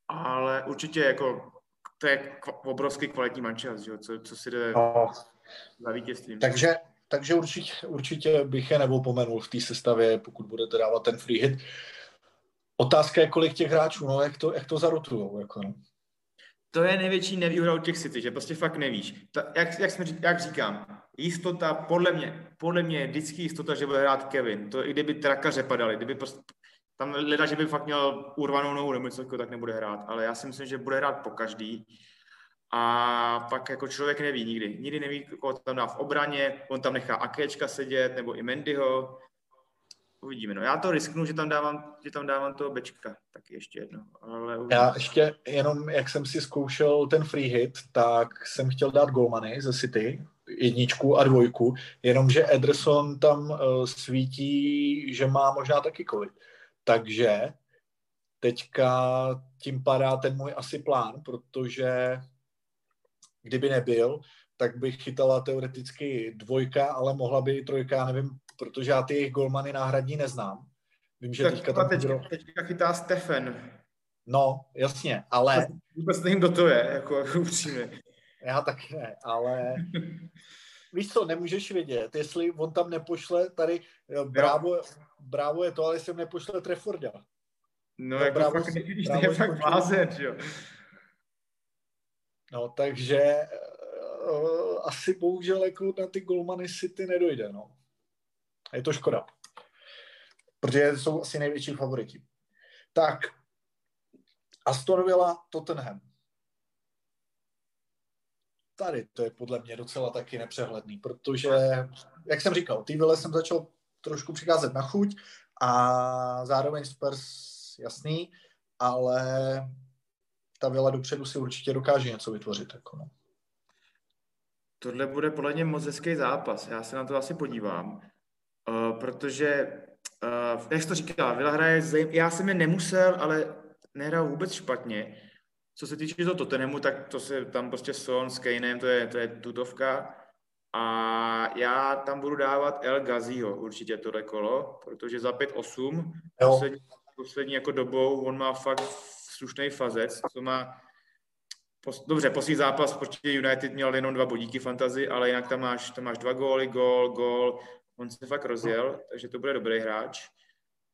Speaker 2: ale určitě jako to je obrovský kvalitní mančas? Co, co si jde no. za vítězstvím.
Speaker 1: Takže, takže určitě, určitě bych je neopomenul v té sestavě, pokud budete dávat ten free hit. Otázka je, kolik těch hráčů, no, jak to, jak to zarotujou, jako no.
Speaker 2: To je největší nevýhoda těch City, že prostě fakt nevíš. Ta, jak, jak, jsme, jak říkám, jistota, podle mě, podle mě je vždycky jistota, že bude hrát Kevin. To i kdyby trakaře padaly, kdyby prostě, tam leda, že by fakt měl urvanou nohu nebo něco tak nebude hrát, ale já si myslím, že bude hrát po každý. A pak jako člověk neví nikdy. Nikdy neví, koho tam dá v obraně, on tam nechá Akečka sedět, nebo i Mendyho, uvidíme. No já to risknu, že tam dávám, že tam dávám toho bečka, tak ještě jedno. Ale
Speaker 1: Já ještě jenom, jak jsem si zkoušel ten free hit, tak jsem chtěl dát golmany ze City, jedničku a dvojku, jenomže Ederson tam uh, svítí, že má možná taky covid. Takže teďka tím padá ten můj asi plán, protože kdyby nebyl, tak bych chytala teoreticky dvojka, ale mohla by i trojka, nevím, protože já ty jejich golmany náhradní neznám.
Speaker 2: Vím, že tak teďka tam... Teďka, teďka chytá Stefan.
Speaker 1: No, jasně, ale...
Speaker 2: Vůbec nevím, kdo to je, jako upřímně.
Speaker 1: Já taky ne, ale víš co, nemůžeš vědět, jestli on tam nepošle tady, brávo, brávo je to, ale jestli nepošle Trefforda.
Speaker 2: No, no jako brávo, fakt nevidíš, to je fakt blázen, jo.
Speaker 1: No, takže uh, asi bohužel jako na ty golmany City nedojde, no. A je to škoda. Protože jsou asi největší favoriti. Tak, Aston Villa, Tottenham. Tady to je podle mě docela taky nepřehledný, protože, jak jsem říkal, ty jsem začal trošku přicházet na chuť a zároveň Spurs jasný, ale ta Villa dopředu si určitě dokáže něco vytvořit. Jako no.
Speaker 2: Tohle bude podle mě moc hezký zápas. Já se na to asi podívám, uh, protože, uh, jak jsi to říkal, Villa hraje, já jsem je nemusel, ale nehrál vůbec špatně. Co se týče toho Tottenhamu, tak to se tam prostě Son s Kaneem, to je, to je tutovka. A já tam budu dávat El Gaziho určitě tohle kolo, protože za 5-8 poslední, poslední jako dobou on má fakt slušný fazec, co má Pos, dobře, poslední zápas proti United měl jenom dva bodíky fantazy, ale jinak tam máš, tam máš dva góly, gól, gól, on se fakt rozjel, takže to bude dobrý hráč.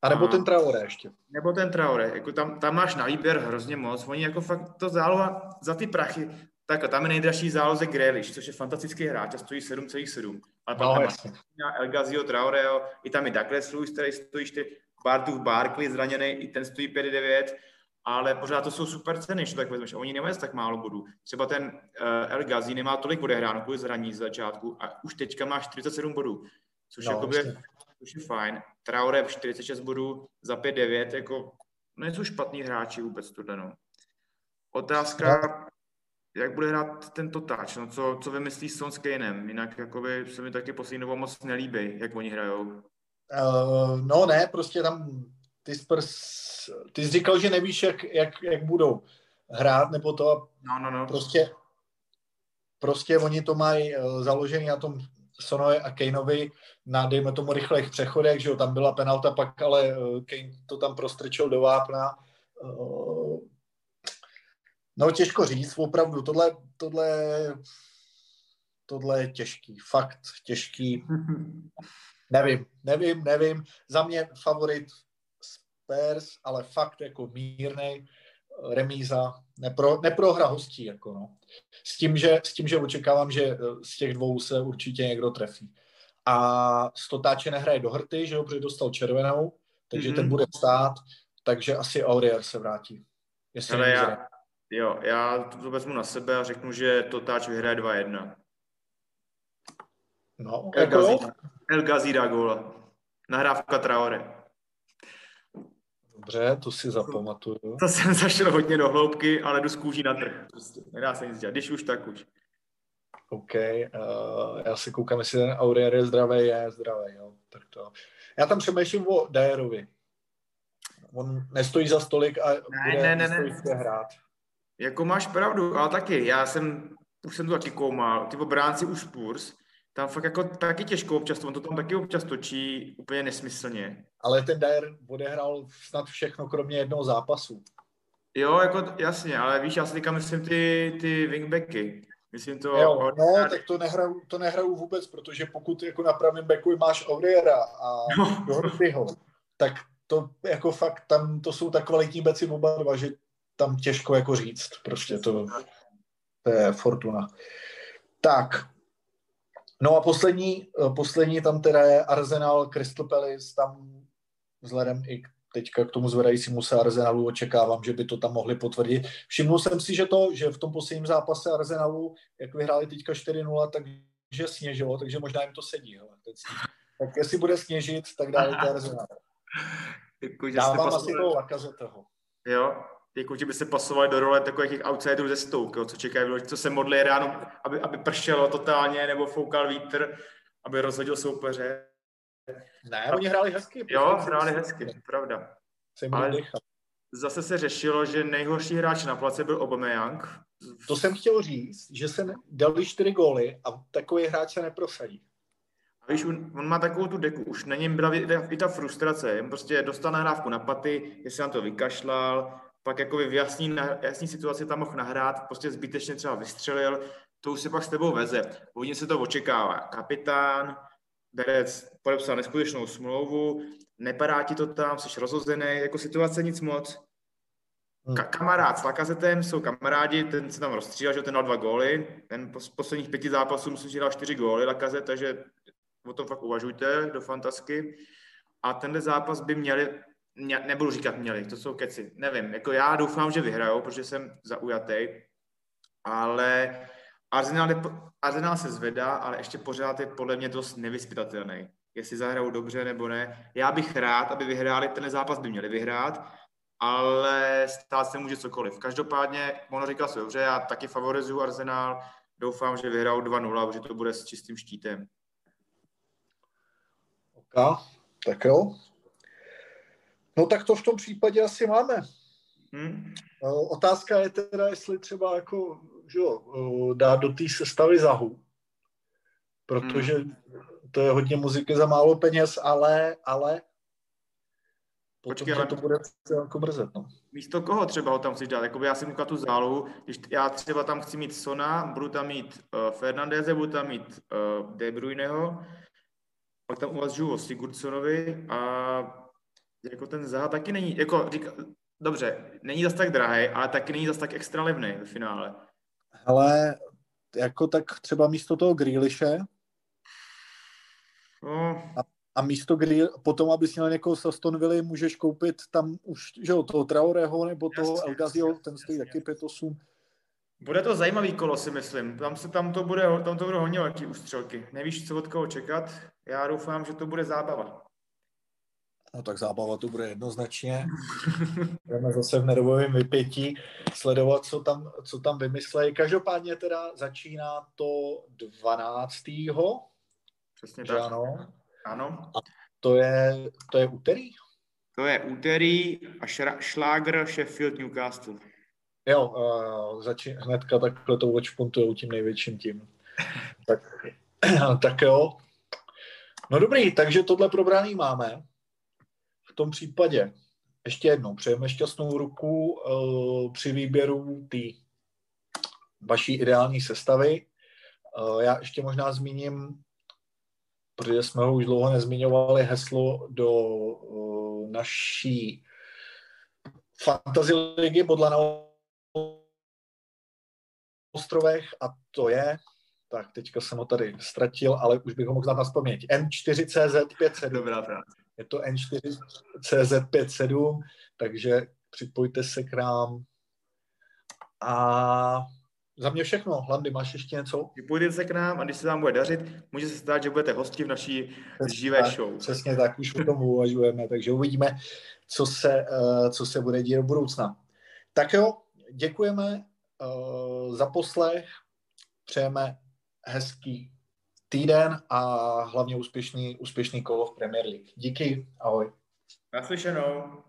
Speaker 1: A nebo ten Traore ještě.
Speaker 2: Nebo ten Traore, jako tam, tam máš na výběr hrozně moc, oni jako fakt to záloha za ty prachy, tak tam je nejdražší záloze Grealish, což je fantastický hráč a stojí 7,7. Ale pak no, tam máš El Gazio, Traoreo, i tam je Douglas Lewis, který stojí 4, Bartu Barkley zraněný, i ten stojí 5,9 ale pořád to jsou super ceny, že tak vezmeš. Oni nemají tak málo bodů. Třeba ten uh, El Ghazi nemá tolik odehráno kvůli zraní z začátku a už teďka má 47 bodů, což, no, jakoby, což je fajn. Traore 46 bodů za 5-9, jako nejsou špatní hráči vůbec tohle, no. Otázka, jak bude hrát ten totáč, no co, co vymyslí s Son s Kanem, jinak jakoby se mi taky poslední dobou moc nelíbí, jak oni hrajou.
Speaker 1: Uh, no ne, prostě tam ty Spurs, ty jsi říkal, že nevíš, jak, jak, jak budou hrát, nebo to
Speaker 2: no, no, no.
Speaker 1: prostě prostě oni to mají uh, založený na tom Sonoje a Kaneovi na, dejme tomu, rychlých přechodech, že jo, tam byla penalta, pak ale uh, Kane to tam prostrčil do vápna. Uh, no těžko říct, opravdu, tohle, tohle, tohle je těžký, fakt těžký. nevím, nevím, nevím. Za mě favorit Spurs, ale fakt jako mírnej eh, remíza, nepro, neprohra hostí, jako no. S tím, že, s tím, že očekávám, že eh, z těch dvou se určitě někdo trefí. A Stotáče nehraje do hrty, že ho protože dostal červenou, takže mm-hmm. ten bude stát, takže asi Aurier se vrátí.
Speaker 2: Jestli Ale já, jo, já to vezmu na sebe a řeknu, že Totáč vyhraje 2-1.
Speaker 1: No,
Speaker 2: El, jako El Gazi dá góla. Nahrávka Traore.
Speaker 1: Dobře, to si zapamatuju.
Speaker 2: To jsem zašel hodně do hloubky, ale jdu z kůží na trh. Prostě. Nedá se nic dělat. Když už, tak už.
Speaker 1: OK, uh, já si koukám, jestli ten Aurier je zdravý, je zdravý, jo. Tak to. Já tam přemýšlím o Dajerovi. On nestojí za stolik a
Speaker 2: ne, bude ne, ne, ne.
Speaker 1: hrát.
Speaker 2: Jako máš pravdu, ale taky. Já jsem, už jsem tu taky koumal. Ty obránci už Spurs, tam fakt jako taky těžko občas, on to tam taky občas točí úplně nesmyslně.
Speaker 1: Ale ten Dyer odehrál snad všechno, kromě jednoho zápasu.
Speaker 2: Jo, jako jasně, ale víš, já si teďka myslím ty, ty wingbacky. Myslím to...
Speaker 1: Jo, no, tak to nehraju, to nehraju vůbec, protože pokud jako na pravém backu máš Auriera a no. Dohrtyho, tak to jako fakt, tam to jsou tak kvalitní beci oba dva, že tam těžko jako říct. Prostě to, to je fortuna. Tak, No a poslední, eh, poslední tam teda je Arsenal Crystal Palace, tam vzhledem i teďka k tomu zvedajícímu se Arsenalu očekávám, že by to tam mohli potvrdit. Všimnul jsem si, že to, že v tom posledním zápase Arsenalu, jak vyhráli teďka 4-0, takže sněžilo, takže možná jim to sedí. Hele, tak jestli bude sněžit, tak dále to Arsenal. Dávám asi toho Lakazeteho.
Speaker 2: Jo, jako že by se pasovali do role takových těch outsiderů ze Stoke, co čekají, co se modlí ráno, aby, aby pršelo totálně, nebo foukal vítr, aby rozhodil soupeře.
Speaker 1: Ne, oni hráli hezky.
Speaker 2: Jo, hráli hezky, pravda.
Speaker 1: Ale
Speaker 2: zase se řešilo, že nejhorší hráč na place byl Aubameyang.
Speaker 1: To jsem chtěl říct, že se dali čtyři góly a takový hráč se neprosadí.
Speaker 2: A víš, on, on má takovou tu deku, už na něm byla i ta frustrace, jen prostě dostal nahrávku na paty, jestli na to vykašlal, pak jako v jasný, jasný situaci tam mohl nahrát, prostě zbytečně třeba vystřelil, to už se pak s tebou veze. Hodně se to očekává. Kapitán, Berec podepsal neskutečnou smlouvu, nepadá ti to tam, jsi rozhozený, jako situace nic moc. Hmm. Ka- kamarád s Lakazetem jsou kamarádi, ten se tam rozstřílel, že ten dal dva góly, ten z posledních pěti zápasů myslím, že dal čtyři góly Lakazet, takže o tom fakt uvažujte do fantasky. A tenhle zápas by měli, mě, nebudu říkat měli, to jsou keci, nevím, jako já doufám, že vyhrajou, protože jsem zaujatý, ale Arsenal, je, Arsenal se zvedá, ale ještě pořád je podle mě dost nevyspytatelný. Jestli zahrajou dobře nebo ne. Já bych rád, aby vyhráli, ten zápas by měli vyhrát, ale stát se může cokoliv. Každopádně, ono říkal se dobře, já taky favorizuju Arsenal, doufám, že vyhrajou 2-0, že to bude s čistým štítem.
Speaker 1: Ok, tak jo. No tak to v tom případě asi máme. Hmm. Otázka je teda, jestli třeba jako, že jo, dát do té sestavy zahu, protože hmm. to je hodně muziky za málo peněz, ale, ale Počkej, ale to bude jako mrzet, no.
Speaker 2: Místo koho třeba ho tam chceš dát? Jakoby já si říkal tu zálohu, když já třeba tam chci mít Sona, budu tam mít uh, Fernandeze, budu tam mít uh, De Bruyneho, pak tam uvažuji o Sigurdsonovi a jako ten Zaha taky není, jako říká, dobře, není zas tak drahý, ale taky není zas tak extra levný ve finále.
Speaker 1: Ale jako tak třeba místo toho Grealishe
Speaker 2: no.
Speaker 1: a, a místo Grill, potom, abys měl někoho z Aston Villa, můžeš koupit tam už, že jo, toho Traoreho nebo toho jasně, Elgazio, ten stojí taky 5-8.
Speaker 2: Bude to zajímavý kolo, si myslím. Tam, se, tam to bude, tam to bude hodně velký ústřelky. Nevíš, co od koho čekat. Já doufám, že to bude zábava.
Speaker 1: No tak zábava to bude jednoznačně. Budeme zase v nervovém vypětí sledovat, co tam, co tam vymyslejí. Každopádně teda začíná to 12.
Speaker 2: Přesně tak. Ano. ano.
Speaker 1: A to je, to je úterý?
Speaker 2: To je úterý a šra, šlágr Sheffield Newcastle.
Speaker 1: Jo, uh, začín, hnedka takhle to watchpointujou tím největším tím. tak, tak jo. No dobrý, takže tohle probraný máme tom případě ještě jednou přejeme šťastnou ruku uh, při výběru té vaší ideální sestavy. Uh, já ještě možná zmíním, protože jsme ho už dlouho nezmiňovali, heslo do uh, naší fantasy ligy Bodla na ostrovech a to je tak teďka jsem ho tady ztratil, ale už bych ho mohl znát na vzpomněť. N4CZ57.
Speaker 2: Dobrá práce.
Speaker 1: Je to N4CZ57, takže připojte se k nám. A za mě všechno. Landy, máš ještě něco?
Speaker 2: Připojte se k nám a když se vám bude dařit, může se stát, že budete hosti v naší přesně živé
Speaker 1: tak,
Speaker 2: show.
Speaker 1: Přesně tak, už o tom uvažujeme, takže uvidíme, co se, uh, co se bude dít do budoucna. Tak jo, děkujeme uh, za poslech, přejeme hezký týden a hlavně úspěšný, úspěšný kolo v Premier League. Díky, ahoj.
Speaker 2: Naslyšenou.